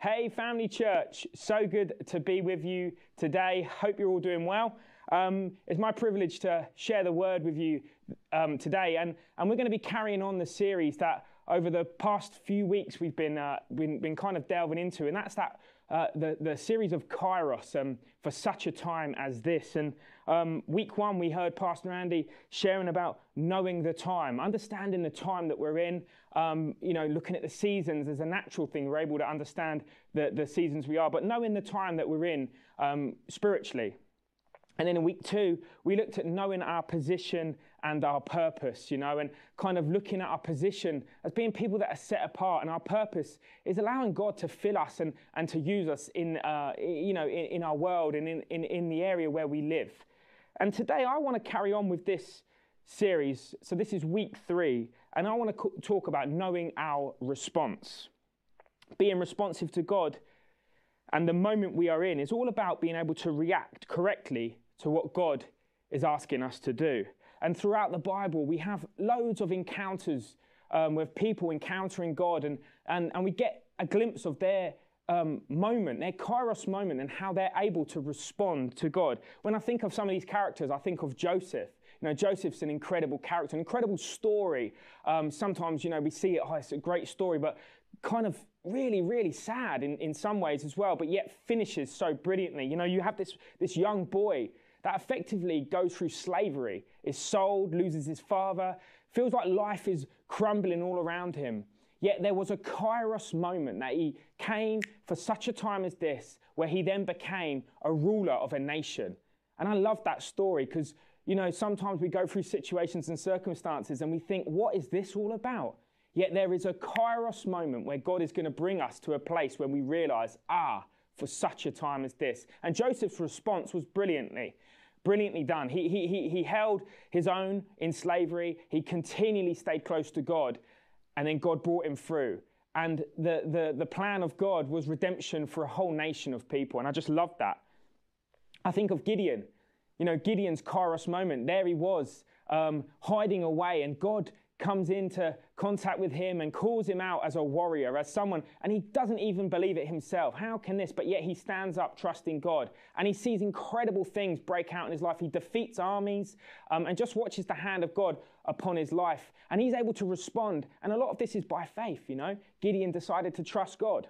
Hey, Family Church, so good to be with you today. Hope you're all doing well. Um, it's my privilege to share the word with you um, today, and, and we're going to be carrying on the series that over the past few weeks we've been, uh, been, been kind of delving into, and that's that uh, the, the series of Kairos um, for such a time as this. And um, week one, we heard Pastor Andy sharing about knowing the time, understanding the time that we're in, um, you know, looking at the seasons as a natural thing. We're able to understand the, the seasons we are, but knowing the time that we're in um, spiritually. And then in week two, we looked at knowing our position and our purpose, you know, and kind of looking at our position as being people that are set apart. And our purpose is allowing God to fill us and, and to use us in, uh, you know, in, in, our world and in, in, in the area where we live. And today I want to carry on with this series. So this is week three, and I want to talk about knowing our response. Being responsive to God and the moment we are in is all about being able to react correctly to what God is asking us to do. And throughout the Bible, we have loads of encounters um, with people encountering God, and, and, and we get a glimpse of their um, moment, their kairos moment, and how they're able to respond to God. When I think of some of these characters, I think of Joseph. You know, Joseph's an incredible character, an incredible story. Um, sometimes, you know, we see it, oh, it's a great story, but kind of really, really sad in, in some ways as well, but yet finishes so brilliantly. You know, you have this, this young boy that effectively goes through slavery, is sold, loses his father, feels like life is crumbling all around him. Yet there was a kairos moment that he came for such a time as this, where he then became a ruler of a nation. And I love that story because, you know, sometimes we go through situations and circumstances and we think, what is this all about? Yet there is a kairos moment where God is going to bring us to a place when we realize, ah, for such a time as this. And Joseph's response was brilliantly, brilliantly done. He, he, he, he held his own in slavery, he continually stayed close to God, and then God brought him through. And the, the, the plan of God was redemption for a whole nation of people. And I just love that. I think of Gideon. You know, Gideon's Kairos moment. There he was, um, hiding away, and God comes into contact with him and calls him out as a warrior, as someone, and he doesn't even believe it himself. How can this? But yet he stands up trusting God and he sees incredible things break out in his life. He defeats armies um, and just watches the hand of God upon his life. And he's able to respond. And a lot of this is by faith, you know. Gideon decided to trust God.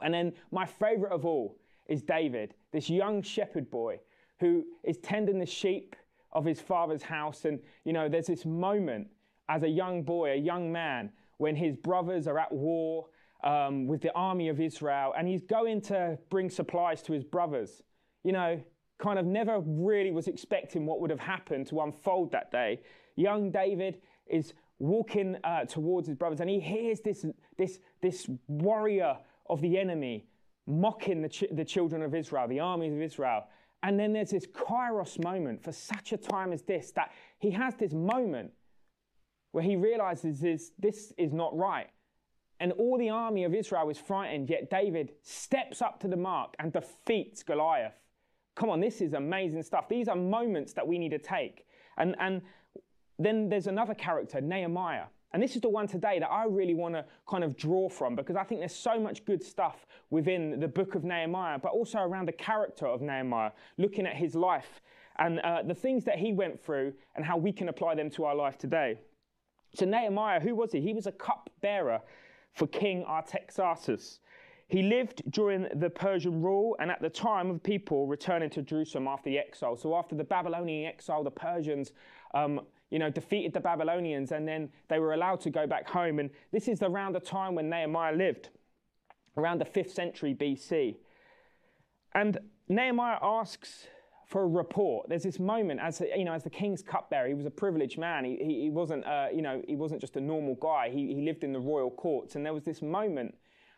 And then my favorite of all is David, this young shepherd boy who is tending the sheep of his father's house. And, you know, there's this moment as a young boy, a young man, when his brothers are at war um, with the army of Israel and he's going to bring supplies to his brothers. You know, kind of never really was expecting what would have happened to unfold that day. Young David is walking uh, towards his brothers and he hears this, this, this warrior of the enemy mocking the, ch- the children of Israel, the armies of Israel. And then there's this kairos moment for such a time as this that he has this moment where he realizes is, this is not right. And all the army of Israel is frightened, yet David steps up to the mark and defeats Goliath. Come on, this is amazing stuff. These are moments that we need to take. And, and then there's another character, Nehemiah. And this is the one today that I really want to kind of draw from because I think there's so much good stuff within the book of Nehemiah, but also around the character of Nehemiah, looking at his life and uh, the things that he went through and how we can apply them to our life today. So, Nehemiah, who was he? He was a cupbearer for King Artaxerxes. He lived during the Persian rule and at the time of people returning to Jerusalem after the exile. So, after the Babylonian exile, the Persians, um, you know, defeated the Babylonians and then they were allowed to go back home. And this is around the time when Nehemiah lived, around the 5th century BC. And Nehemiah asks for a report. There's this moment as you know, as the king's cupbearer, he was a privileged man. He, he, he wasn't, uh, you know, he wasn't just a normal guy. He, he lived in the royal courts, and there was this moment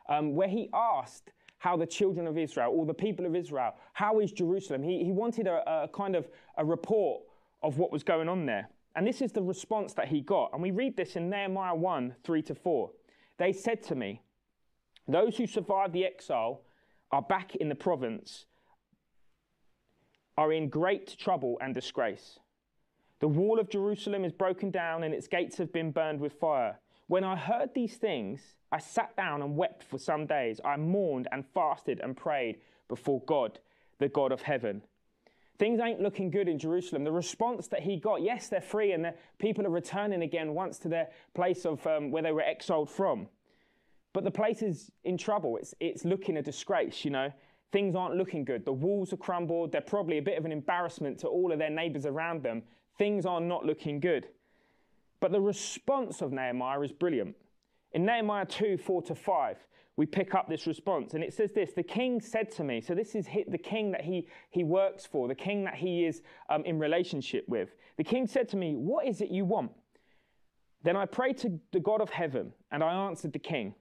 um, where he asked how the children of Israel, or the people of Israel, how is Jerusalem? He, he wanted a, a kind of a report of what was going on there. And this is the response that he got. And we read this in Nehemiah 1 3 to 4. They said to me, Those who survived the exile are back in the province are in great trouble and disgrace. The wall of Jerusalem is broken down and its gates have been burned with fire. When I heard these things, I sat down and wept for some days. I mourned and fasted and prayed before God, the God of heaven. Things ain't looking good in Jerusalem. The response that he got, yes, they're free and the people are returning again once to their place of um, where they were exiled from. But the place is in trouble. It's, it's looking a disgrace, you know. Things aren't looking good. The walls are crumbled. They're probably a bit of an embarrassment to all of their neighbors around them. Things are not looking good. But the response of Nehemiah is brilliant. In Nehemiah 2 4 to 5, we pick up this response. And it says this The king said to me, so this is the king that he, he works for, the king that he is um, in relationship with. The king said to me, What is it you want? Then I prayed to the God of heaven, and I answered the king,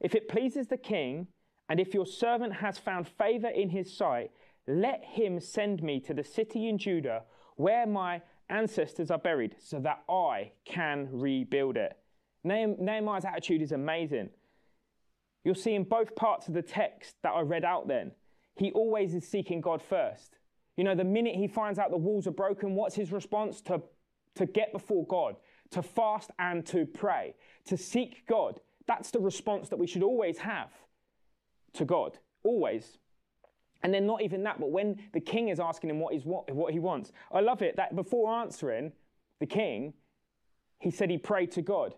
If it pleases the king, and if your servant has found favor in his sight, let him send me to the city in Judah where my ancestors are buried, so that I can rebuild it. Nehemiah's attitude is amazing. You'll see in both parts of the text that I read out then, he always is seeking God first. You know, the minute he finds out the walls are broken, what's his response? To, to get before God, to fast and to pray, to seek God. That's the response that we should always have to God, always. And then not even that, but when the king is asking him what, is what, what he wants, I love it that before answering the king, he said he prayed to God.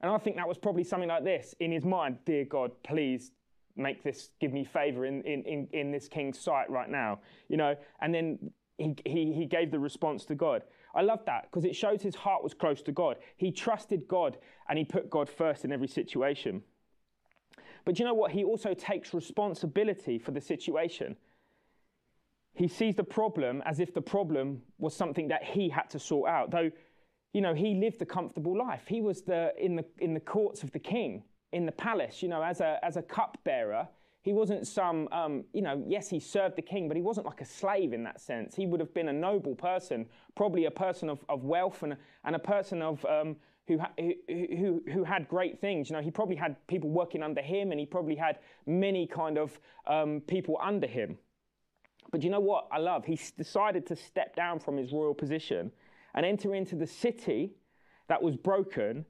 And I think that was probably something like this in his mind Dear God, please make this, give me favor in, in, in, in this king's sight right now. You know, and then he, he, he gave the response to God. I love that because it shows his heart was close to God. He trusted God and he put God first in every situation. But you know what? He also takes responsibility for the situation. He sees the problem as if the problem was something that he had to sort out, though you know, he lived a comfortable life. He was the, in, the, in the courts of the king, in the palace, you know, as a, as a cupbearer. He wasn't some, um, you know, yes, he served the king, but he wasn't like a slave in that sense. He would have been a noble person, probably a person of, of wealth and, and a person of, um, who, who, who, had great things. You know, he probably had people working under him and he probably had many kind of um, people under him. But you know what I love? He decided to step down from his royal position and enter into the city that was broken,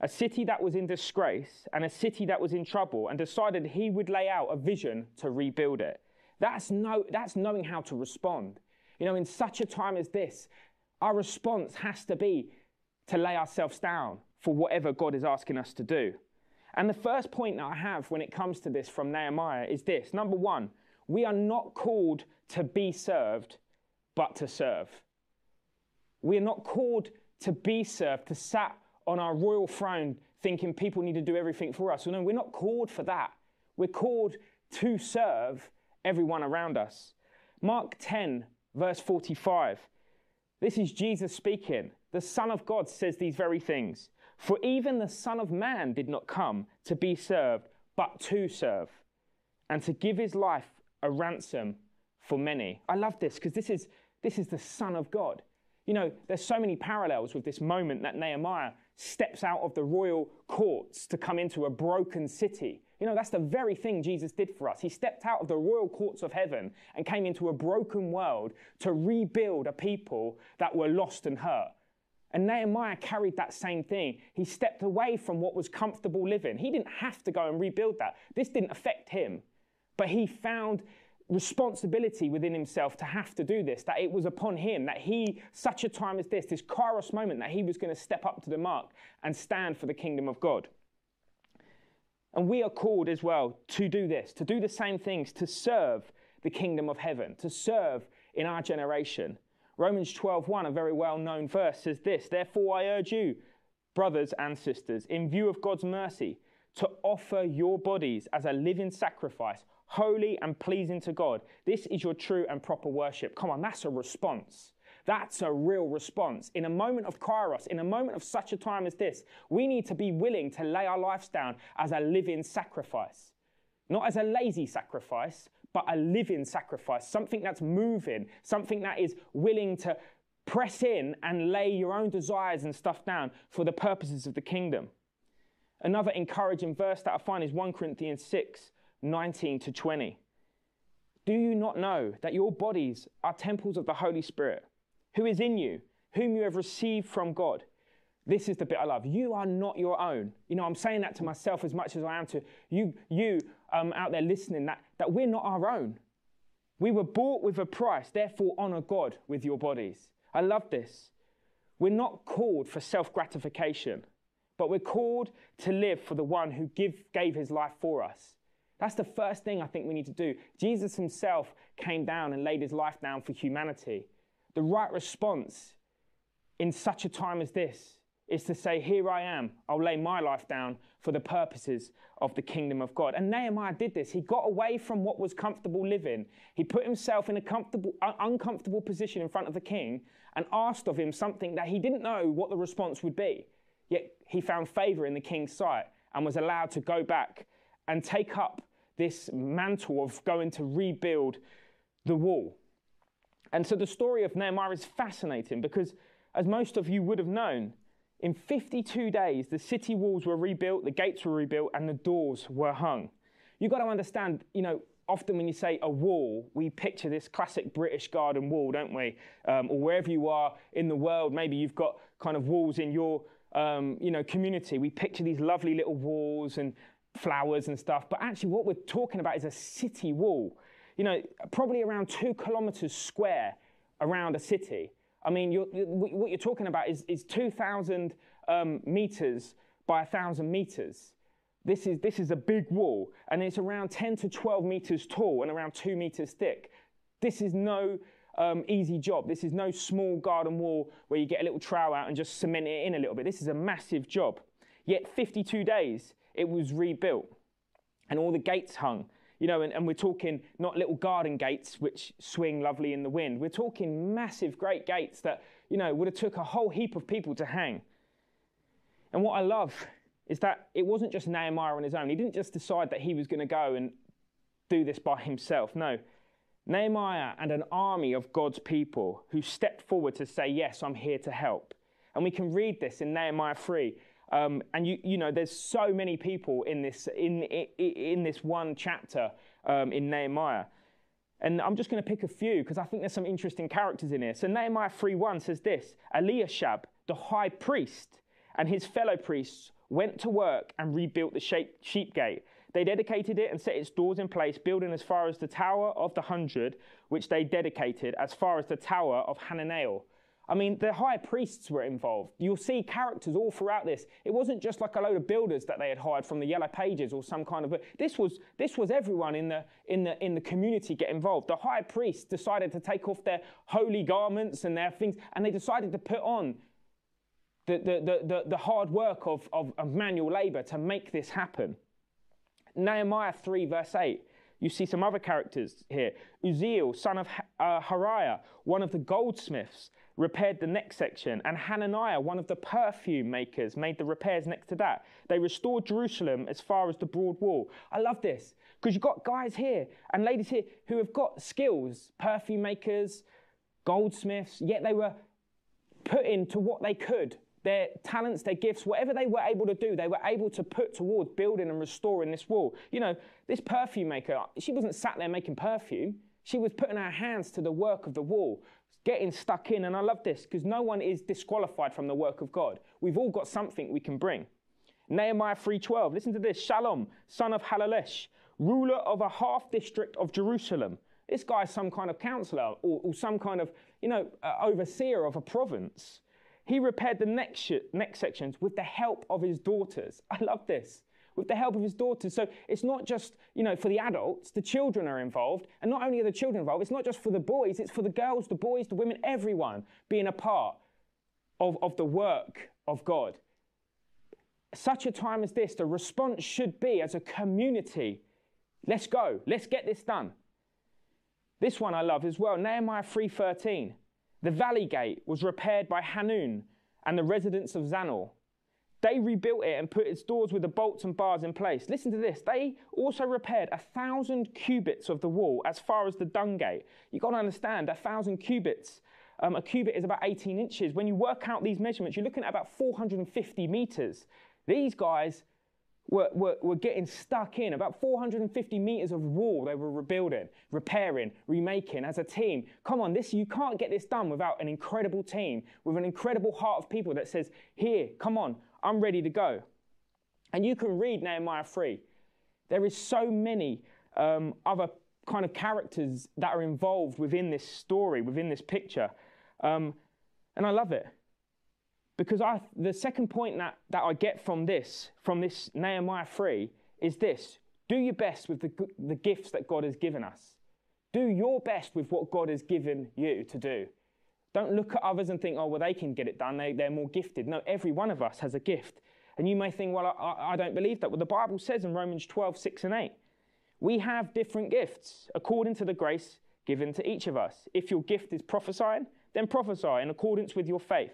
a city that was in disgrace, and a city that was in trouble, and decided he would lay out a vision to rebuild it. That's, no, that's knowing how to respond. You know, in such a time as this, our response has to be to lay ourselves down for whatever God is asking us to do. And the first point that I have when it comes to this from Nehemiah is this number one, we are not called to be served, but to serve. We're not called to be served, to sat on our royal throne thinking people need to do everything for us. no, we're not called for that. We're called to serve everyone around us. Mark 10, verse 45. This is Jesus speaking. The Son of God says these very things. For even the Son of Man did not come to be served, but to serve, and to give his life a ransom for many. I love this because this is, this is the Son of God. You know, there's so many parallels with this moment that Nehemiah steps out of the royal courts to come into a broken city. You know, that's the very thing Jesus did for us. He stepped out of the royal courts of heaven and came into a broken world to rebuild a people that were lost and hurt. And Nehemiah carried that same thing. He stepped away from what was comfortable living. He didn't have to go and rebuild that. This didn't affect him. But he found responsibility within himself to have to do this, that it was upon him, that he, such a time as this, this kairos moment, that he was going to step up to the mark and stand for the kingdom of God. And we are called as well to do this, to do the same things, to serve the kingdom of heaven, to serve in our generation. Romans 12:1, a very well-known verse, says this: Therefore I urge you, brothers and sisters, in view of God's mercy, to offer your bodies as a living sacrifice, holy and pleasing to God. This is your true and proper worship. Come on, that's a response. That's a real response. In a moment of kairos, in a moment of such a time as this, we need to be willing to lay our lives down as a living sacrifice. Not as a lazy sacrifice, but a living sacrifice, something that's moving, something that is willing to press in and lay your own desires and stuff down for the purposes of the kingdom. Another encouraging verse that I find is 1 Corinthians 6, 19 to 20. Do you not know that your bodies are temples of the Holy Spirit, who is in you, whom you have received from God? This is the bit I love. You are not your own. You know, I'm saying that to myself as much as I am to you, you um, out there listening, that, that we're not our own. We were bought with a price, therefore honor God with your bodies. I love this. We're not called for self gratification, but we're called to live for the one who give, gave his life for us. That's the first thing I think we need to do. Jesus himself came down and laid his life down for humanity. The right response in such a time as this is to say, Here I am. I'll lay my life down for the purposes of the kingdom of God. And Nehemiah did this. He got away from what was comfortable living. He put himself in a comfortable, uncomfortable position in front of the king and asked of him something that he didn't know what the response would be. Yet he found favor in the king's sight and was allowed to go back and take up this mantle of going to rebuild the wall. And so the story of Nehemiah is fascinating because, as most of you would have known, in 52 days, the city walls were rebuilt, the gates were rebuilt, and the doors were hung. You've got to understand, you know, often when you say a wall, we picture this classic British garden wall, don't we? Um, or wherever you are in the world, maybe you've got kind of walls in your, um, you know, community. We picture these lovely little walls and flowers and stuff. But actually, what we're talking about is a city wall. You know, probably around two kilometers square around a city. I mean, you're, what you're talking about is, is 2,000 um, meters by 1,000 meters. This is, this is a big wall, and it's around 10 to 12 meters tall and around two meters thick. This is no um, easy job. This is no small garden wall where you get a little trowel out and just cement it in a little bit. This is a massive job. Yet 52 days, it was rebuilt, and all the gates hung. You know, and, and, we're talking not little garden gates which swing lovely in the wind. We're talking massive, great gates that, you know, would have took a whole heap of people to hang. And what I love is that it wasn't just Nehemiah on his own. He didn't just decide that he was going to go and do this by himself. No. Nehemiah and an army of God's people who stepped forward to say, Yes, I'm here to help. And we can read this in Nehemiah 3. Um, and you, you know, there's so many people in this, in, in, this one chapter um, in Nehemiah. And I'm just going to pick a few because I think there's some interesting characters in here. So Nehemiah 3.1 says this, Eliashib, the high priest, and his fellow priests went to work and rebuilt the sheep gate. They dedicated it and set its doors in place, building as far as the Tower of the Hundred, which they dedicated as far as the Tower of Hananel. I mean, the high priests were involved. You'll see characters all throughout this. It wasn't just like a load of builders that they had hired from the Yellow Pages or some kind of. This was this was everyone in the in the in the community get involved. The high priests decided to take off their holy garments and their things, and they decided to put on the the the, the, the hard work of, of, of manual labor to make this happen. Nehemiah three verse eight. You see some other characters here. Uzziel, son of uh, Hariah, one of the goldsmiths repaired the next section, and Hananiah, one of the perfume makers, made the repairs next to that. They restored Jerusalem as far as the broad wall. I love this because you've got guys here and ladies here who have got skills, perfume makers, goldsmiths, yet they were put into what they could. Their talents, their gifts, whatever they were able to do, they were able to put towards building and restoring this wall. You know, this perfume maker, she wasn't sat there making perfume. She was putting her hands to the work of the wall, getting stuck in. And I love this because no one is disqualified from the work of God. We've all got something we can bring. Nehemiah 3:12. Listen to this. Shallum, son of Hallohesh, ruler of a half district of Jerusalem. This guy's some kind of counselor or, or some kind of, you know, uh, overseer of a province. He repaired the next, sh- next sections with the help of his daughters. I love this with the help of his daughters. So it's not just, you know, for the adults, the children are involved. And not only are the children involved, it's not just for the boys, it's for the girls, the boys, the women, everyone being a part of, of the work of God. Such a time as this, the response should be as a community let's go, let's get this done. This one I love as well Nehemiah 3:13. The valley gate was repaired by Hanun and the residents of Zanoah. They rebuilt it and put its doors with the bolts and bars in place. Listen to this. They also repaired a thousand cubits of the wall as far as the dung gate. You've got to understand, a thousand cubits. Um, a cubit is about 18 inches. When you work out these measurements, you're looking at about 450 meters. These guys were, were, were getting stuck in. About 450 meters of wall they were rebuilding, repairing, remaking as a team. Come on, this you can't get this done without an incredible team, with an incredible heart of people that says, Here, come on, I'm ready to go. And you can read Nehemiah 3. There is so many um, other kind of characters that are involved within this story, within this picture. Um, and I love it. Because I, the second point that, that I get from this, from this Nehemiah 3, is this do your best with the, the gifts that God has given us. Do your best with what God has given you to do. Don't look at others and think, oh, well, they can get it done. They, they're more gifted. No, every one of us has a gift. And you may think, well, I, I don't believe that. Well, the Bible says in Romans 12, 6 and 8, we have different gifts according to the grace given to each of us. If your gift is prophesying, then prophesy in accordance with your faith.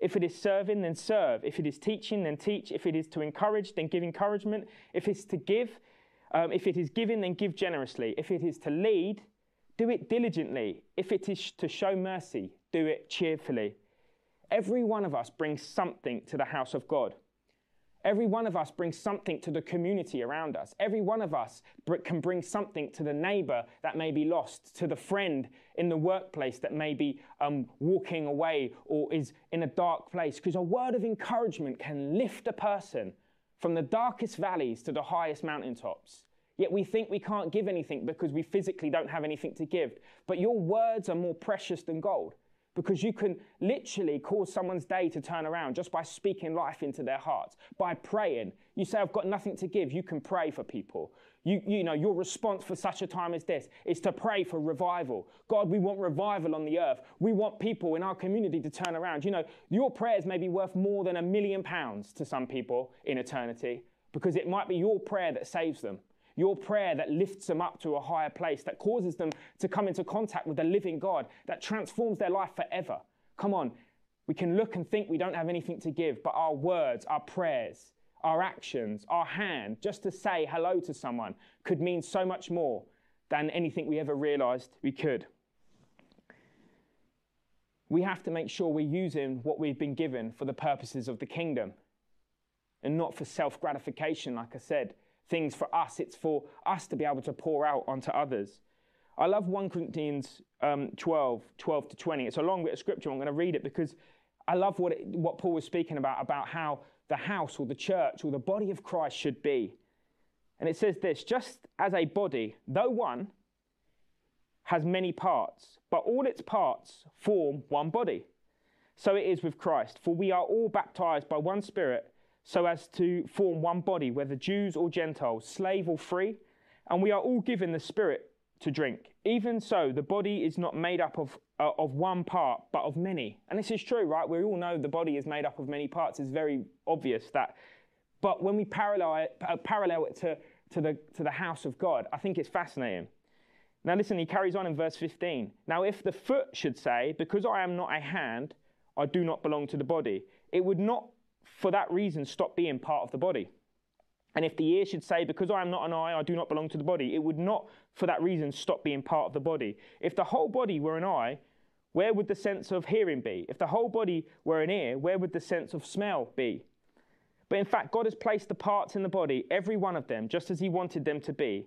If it is serving, then serve. If it is teaching, then teach. If it is to encourage, then give encouragement. If it's to give, um, if it is giving, then give generously. If it is to lead, do it diligently. If it is to show mercy, do it cheerfully. Every one of us brings something to the house of God. Every one of us brings something to the community around us. Every one of us can bring something to the neighbor that may be lost, to the friend in the workplace that may be um, walking away or is in a dark place. Because a word of encouragement can lift a person from the darkest valleys to the highest mountaintops. Yet we think we can't give anything because we physically don't have anything to give. But your words are more precious than gold because you can literally cause someone's day to turn around just by speaking life into their hearts, by praying. You say, I've got nothing to give. You can pray for people. You, you know, your response for such a time as this is to pray for revival. God, we want revival on the earth. We want people in our community to turn around. You know, your prayers may be worth more than a million pounds to some people in eternity because it might be your prayer that saves them your prayer that lifts them up to a higher place, that causes them to come into contact with the living God, that transforms their life forever. Come on, we can look and think we don't have anything to give, but our words, our prayers, our actions, our hand, just to say hello to someone, could mean so much more than anything we ever realized we could. We have to make sure we're using what we've been given for the purposes of the kingdom and not for self gratification, like I said things for us, it's for us to be able to pour out onto others. I love 1 Corinthians um, 12, 12 to 20. It's a long bit of scripture. I'm going to read it because I love what, it, what Paul was speaking about, about how the house or the church or the body of Christ should be. And it says this just as a body, though one, has many parts, but all its parts form one body. So it is with Christ. For we are all baptized by one Spirit so as to form one body, whether Jews or Gentiles, slave or free, and we are all given the Spirit to drink. Even so, the body is not made up of, uh, of one part, but of many. And this is true, right? We all know the body is made up of many parts. It's very obvious that. But when we parallel it, uh, parallel it to, to, the, to the house of God, I think it's fascinating. Now, listen, he carries on in verse 15. Now, if the foot should say, Because I am not a hand, I do not belong to the body, it would not for that reason stop being part of the body. And if the ear should say, Because I am not an eye, I do not belong to the body, it would not for that reason stop being part of the body. If the whole body were an eye, where would the sense of hearing be? If the whole body were an ear, where would the sense of smell be? But in fact, God has placed the parts in the body, every one of them, just as He wanted them to be.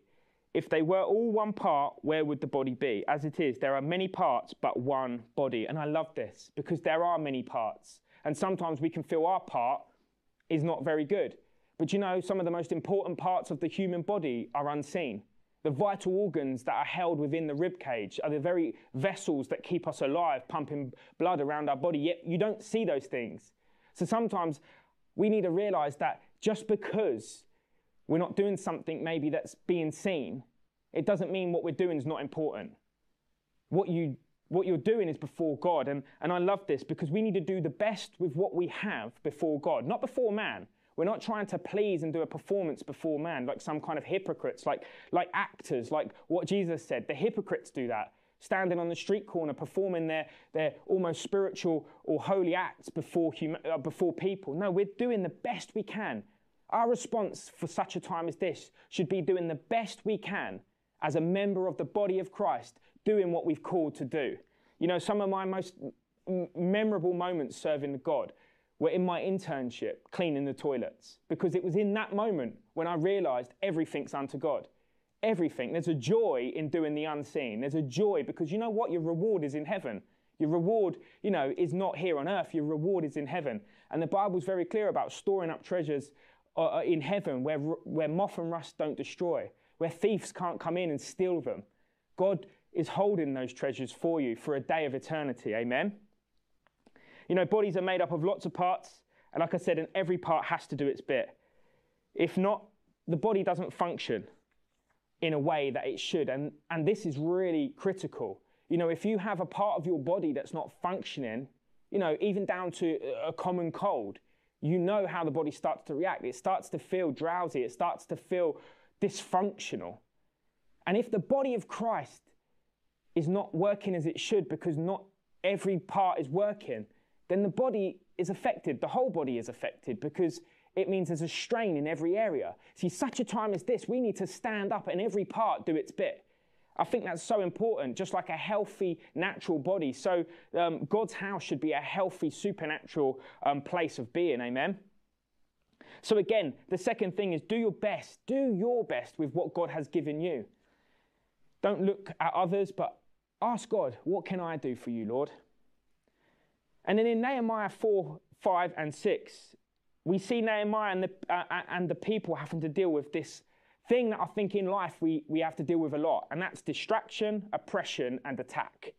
If they were all one part, where would the body be? As it is, there are many parts, but one body. And I love this because there are many parts. And sometimes we can feel our part is not very good. But you know, some of the most important parts of the human body are unseen. The vital organs that are held within the rib cage are the very vessels that keep us alive, pumping blood around our body. Yet you don't see those things. So sometimes we need to realize that just because we're not doing something maybe that's being seen, it doesn't mean what we're doing is not important. What you what you're doing is before God. And, and I love this because we need to do the best with what we have before God, not before man. We're not trying to please and do a performance before man like some kind of hypocrites, like, like actors, like what Jesus said. The hypocrites do that, standing on the street corner, performing their, their almost spiritual or holy acts before, hum- uh, before people. No, we're doing the best we can. Our response for such a time as this should be doing the best we can as a member of the body of Christ doing what we've called to do. You know, some of my most memorable moments serving God were in my internship cleaning the toilets because it was in that moment when I realized everything's unto God. Everything. There's a joy in doing the unseen. There's a joy because you know what? Your reward is in heaven. Your reward, you know, is not here on earth. Your reward is in heaven. And the Bible's very clear about storing up treasures uh, uh in heaven where, where moth and rust don't destroy, where thieves can't come in and steal them. God is holding those treasures for you for a day of eternity. Amen. You know, bodies are made up of lots of parts, and like I said, and every part has to do its bit. If not, the body doesn't function in a way that it should. And, and this is really critical. You know, if you have a part of your body that's not functioning, you know, even down to a common cold, you know how the body starts to react. It starts to feel drowsy, it starts to feel dysfunctional. And if the body of Christ is not working as it should because not every part is working, then the body is affected. The whole body is affected because it means there's a strain in every area. See, such a time as this, we need to stand up and every part do its bit. I think that's so important, just like a healthy, natural body. So, um, God's house should be a healthy, supernatural um, place of being. Amen. So, again, the second thing is do your best. Do your best with what God has given you. Don't look at others, but ask God, what can I do for you, Lord? And then in Nehemiah 4, 5, and 6, we see Nehemiah and the, uh, uh, and the people having to deal with this thing that I think in life we, we have to deal with a lot, and that's distraction, oppression, and attack.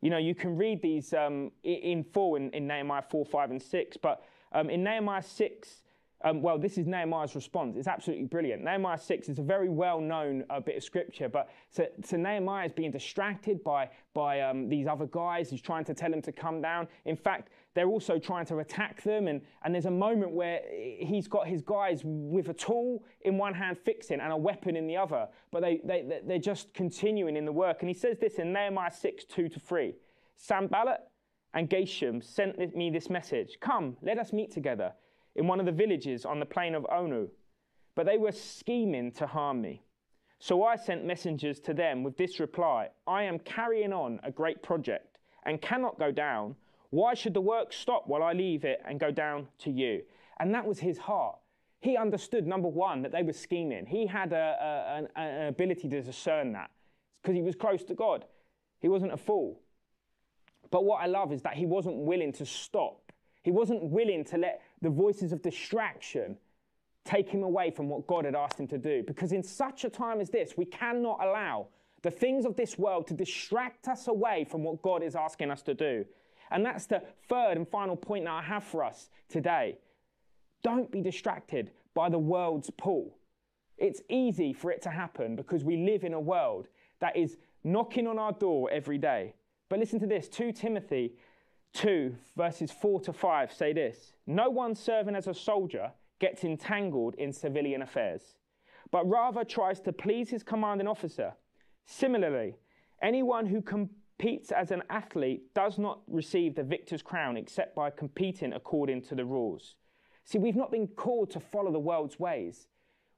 You know, you can read these um, in full in, in, Nehemiah 4, 5, and 6, but um, in Nehemiah 6, um, well, this is Nehemiah's response. It's absolutely brilliant. Nehemiah 6 is a very well known uh, bit of scripture, but so, so, Nehemiah is being distracted by, by um, these other guys who's trying to tell him to come down. In fact, they're also trying to attack them, and, and there's a moment where he's got his guys with a tool in one hand fixing and a weapon in the other, but they, they, they're just continuing in the work. And he says this in Nehemiah 6 2 to 3 Sanballat and Geshem sent me this message Come, let us meet together in one of the villages on the plain of Ono, but they were scheming to harm me. So I sent messengers to them with this reply I am carrying on a great project and cannot go down. Why should the work stop while I leave it and go down to you? And that was his heart. He understood, number one, that they were scheming. He had a, a, an, an ability to discern that because he was close to God. He wasn't a fool. But what I love is that he wasn't willing to stop. He wasn't willing to let the voices of distraction take him away from what God had asked him to do. Because in such a time as this, we cannot allow the things of this world to distract us away from what God is asking us to do. And that's the third and final point that I have for us today. Don't be distracted by the world's pull. It's easy for it to happen because we live in a world that is knocking on our door every day. But listen to this 2 Timothy 2, verses 4 to 5 say this No one serving as a soldier gets entangled in civilian affairs, but rather tries to please his commanding officer. Similarly, anyone who competes as an athlete does not receive the victor's crown except by competing according to the rules. See, we've not been called to follow the world's ways.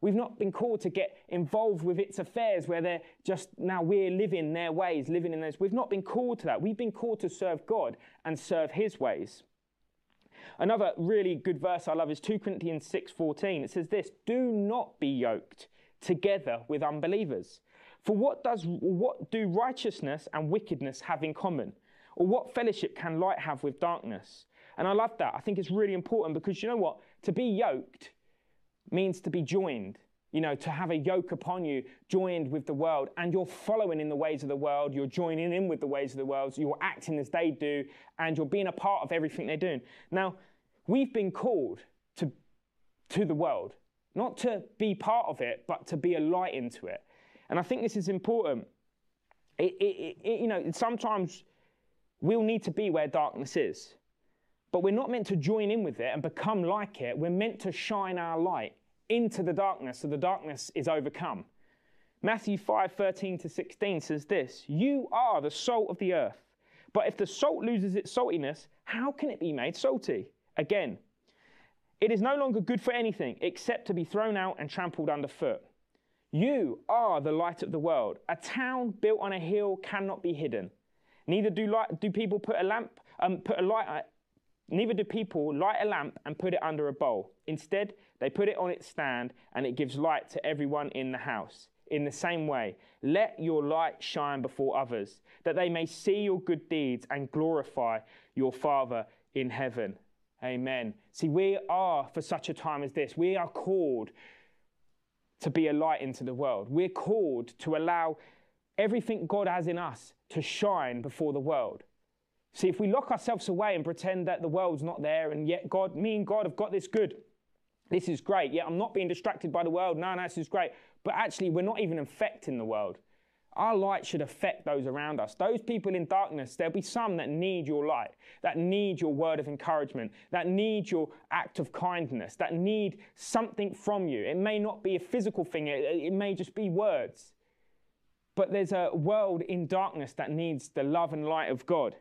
We've not been called to get involved with its affairs where they're just now we're living their ways, living in those. We've not been called to that. We've been called to serve God and serve his ways. Another really good verse I love is 2 Corinthians 6:14. It says this, "Do not be yoked together with unbelievers. For what does what do righteousness and wickedness have in common? Or what fellowship can light have with darkness?" And I love that. I think it's really important because you know what? To be yoked means to be joined, you know, to have a yoke upon you, joined with the world, and you're following in the ways of the world, you're joining in with the ways of the world, you're acting as they do, and you're being a part of everything they're doing. Now, we've been called to, to the world, not to be part of it, but to be a light into it. And I think this is important. It, it, it, you know, sometimes we'll need to be where darkness is. But we're not meant to join in with it and become like it. We're meant to shine our light into the darkness so the darkness is overcome. Matthew 5 13 to 16 says this You are the salt of the earth. But if the salt loses its saltiness, how can it be made salty? Again, it is no longer good for anything except to be thrown out and trampled underfoot. You are the light of the world. A town built on a hill cannot be hidden. Neither do, light, do people put a lamp, um, put a light Neither do people light a lamp and put it under a bowl. Instead, they put it on its stand and it gives light to everyone in the house. In the same way, let your light shine before others, that they may see your good deeds and glorify your Father in heaven. Amen. See, we are for such a time as this. We are called to be a light into the world. We're called to allow everything God has in us to shine before the world. See, if we lock ourselves away and pretend that the world's not there and yet God, me and God have got this good, this is great. Yeah, I'm not being distracted by the world. No, no, this is great. But actually, we're not even affecting the world. Our light should affect those around us. Those people in darkness, there'll be some that need your light, that need your word of encouragement, that need your act of kindness, that need something from you. It may not be a physical thing, it, it may just be words. But there's a world in darkness that needs the love and light of God.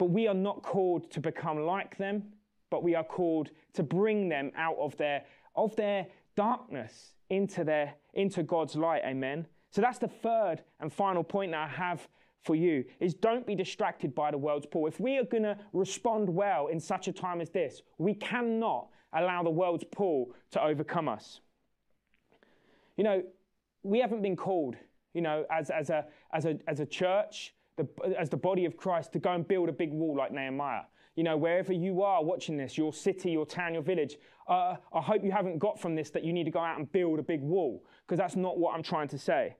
But we are not called to become like them, but we are called to bring them out of their, of their darkness into, their, into God's light. Amen. So that's the third and final point that I have for you is don't be distracted by the world's pull. If we are going to respond well in such a time as this, we cannot allow the world's pull to overcome us. You know, we haven't been called, you know, as, as, a, as, a, as a church, the, as the body of Christ, to go and build a big wall like Nehemiah. You know, wherever you are watching this, your city, your town, your village, uh, I hope you haven't got from this that you need to go out and build a big wall, because that's not what I'm trying to say.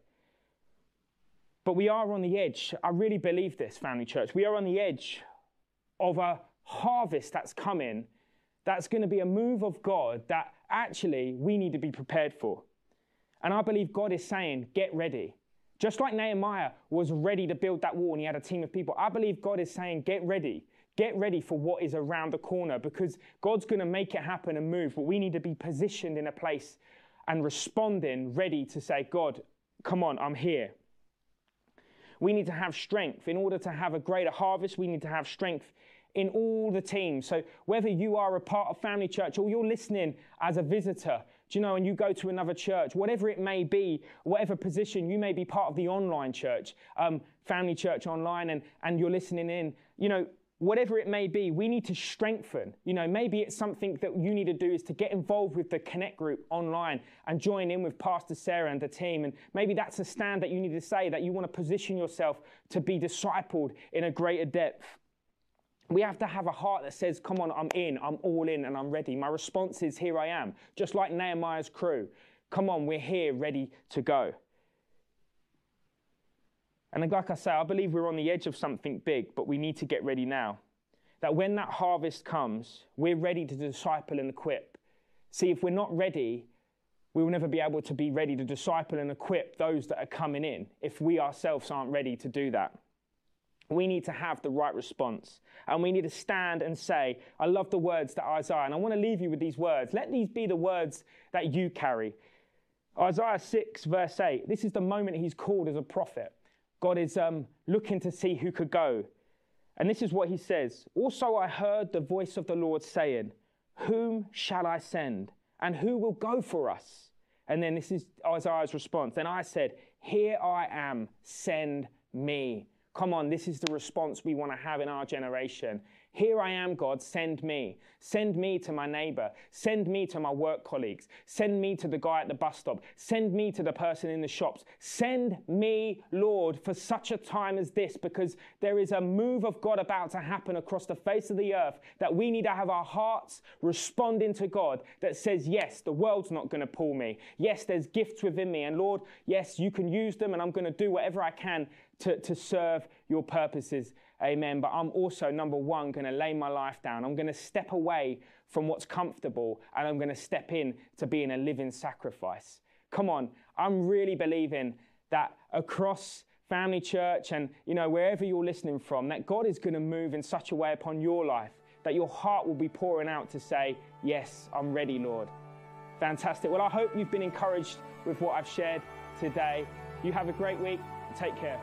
But we are on the edge. I really believe this, family church. We are on the edge of a harvest that's coming that's going to be a move of God that actually we need to be prepared for. And I believe God is saying, get ready. Just like Nehemiah was ready to build that wall and he had a team of people, I believe God is saying, get ready. Get ready for what is around the corner because God's going to make it happen and move. But we need to be positioned in a place and responding, ready to say, God, come on, I'm here. We need to have strength. In order to have a greater harvest, we need to have strength in all the teams. So whether you are a part of family church or you're listening as a visitor, do you know, and you go to another church, whatever it may be, whatever position, you may be part of the online church, um, family church online, and, and you're listening in, you know, whatever it may be, we need to strengthen. You know, maybe it's something that you need to do is to get involved with the Connect group online and join in with Pastor Sarah and the team. And maybe that's a stand that you need to say that you want to position yourself to be discipled in a greater depth. We have to have a heart that says, Come on, I'm in, I'm all in, and I'm ready. My response is, Here I am. Just like Nehemiah's crew. Come on, we're here, ready to go. And like I say, I believe we're on the edge of something big, but we need to get ready now. That when that harvest comes, we're ready to disciple and equip. See, if we're not ready, we will never be able to be ready to disciple and equip those that are coming in if we ourselves aren't ready to do that. We need to have the right response. And we need to stand and say, I love the words that Isaiah, and I want to leave you with these words. Let these be the words that you carry. Isaiah 6, verse 8, this is the moment he's called as a prophet. God is um, looking to see who could go. And this is what he says Also, I heard the voice of the Lord saying, Whom shall I send? And who will go for us? And then this is Isaiah's response. Then I said, Here I am, send me. Come on, this is the response we want to have in our generation. Here I am, God, send me. Send me to my neighbor. Send me to my work colleagues. Send me to the guy at the bus stop. Send me to the person in the shops. Send me, Lord, for such a time as this, because there is a move of God about to happen across the face of the earth that we need to have our hearts responding to God that says, Yes, the world's not going to pull me. Yes, there's gifts within me. And Lord, yes, you can use them, and I'm going to do whatever I can to, to serve your purposes Amen. But I'm also, number one, going to lay my life down. I'm going to step away from what's comfortable and I'm going to step in to being a living sacrifice. Come on. I'm really believing that across family church and, you know, wherever you're listening from, that God is going to move in such a way upon your life that your heart will be pouring out to say, Yes, I'm ready, Lord. Fantastic. Well, I hope you've been encouraged with what I've shared today. You have a great week. Take care.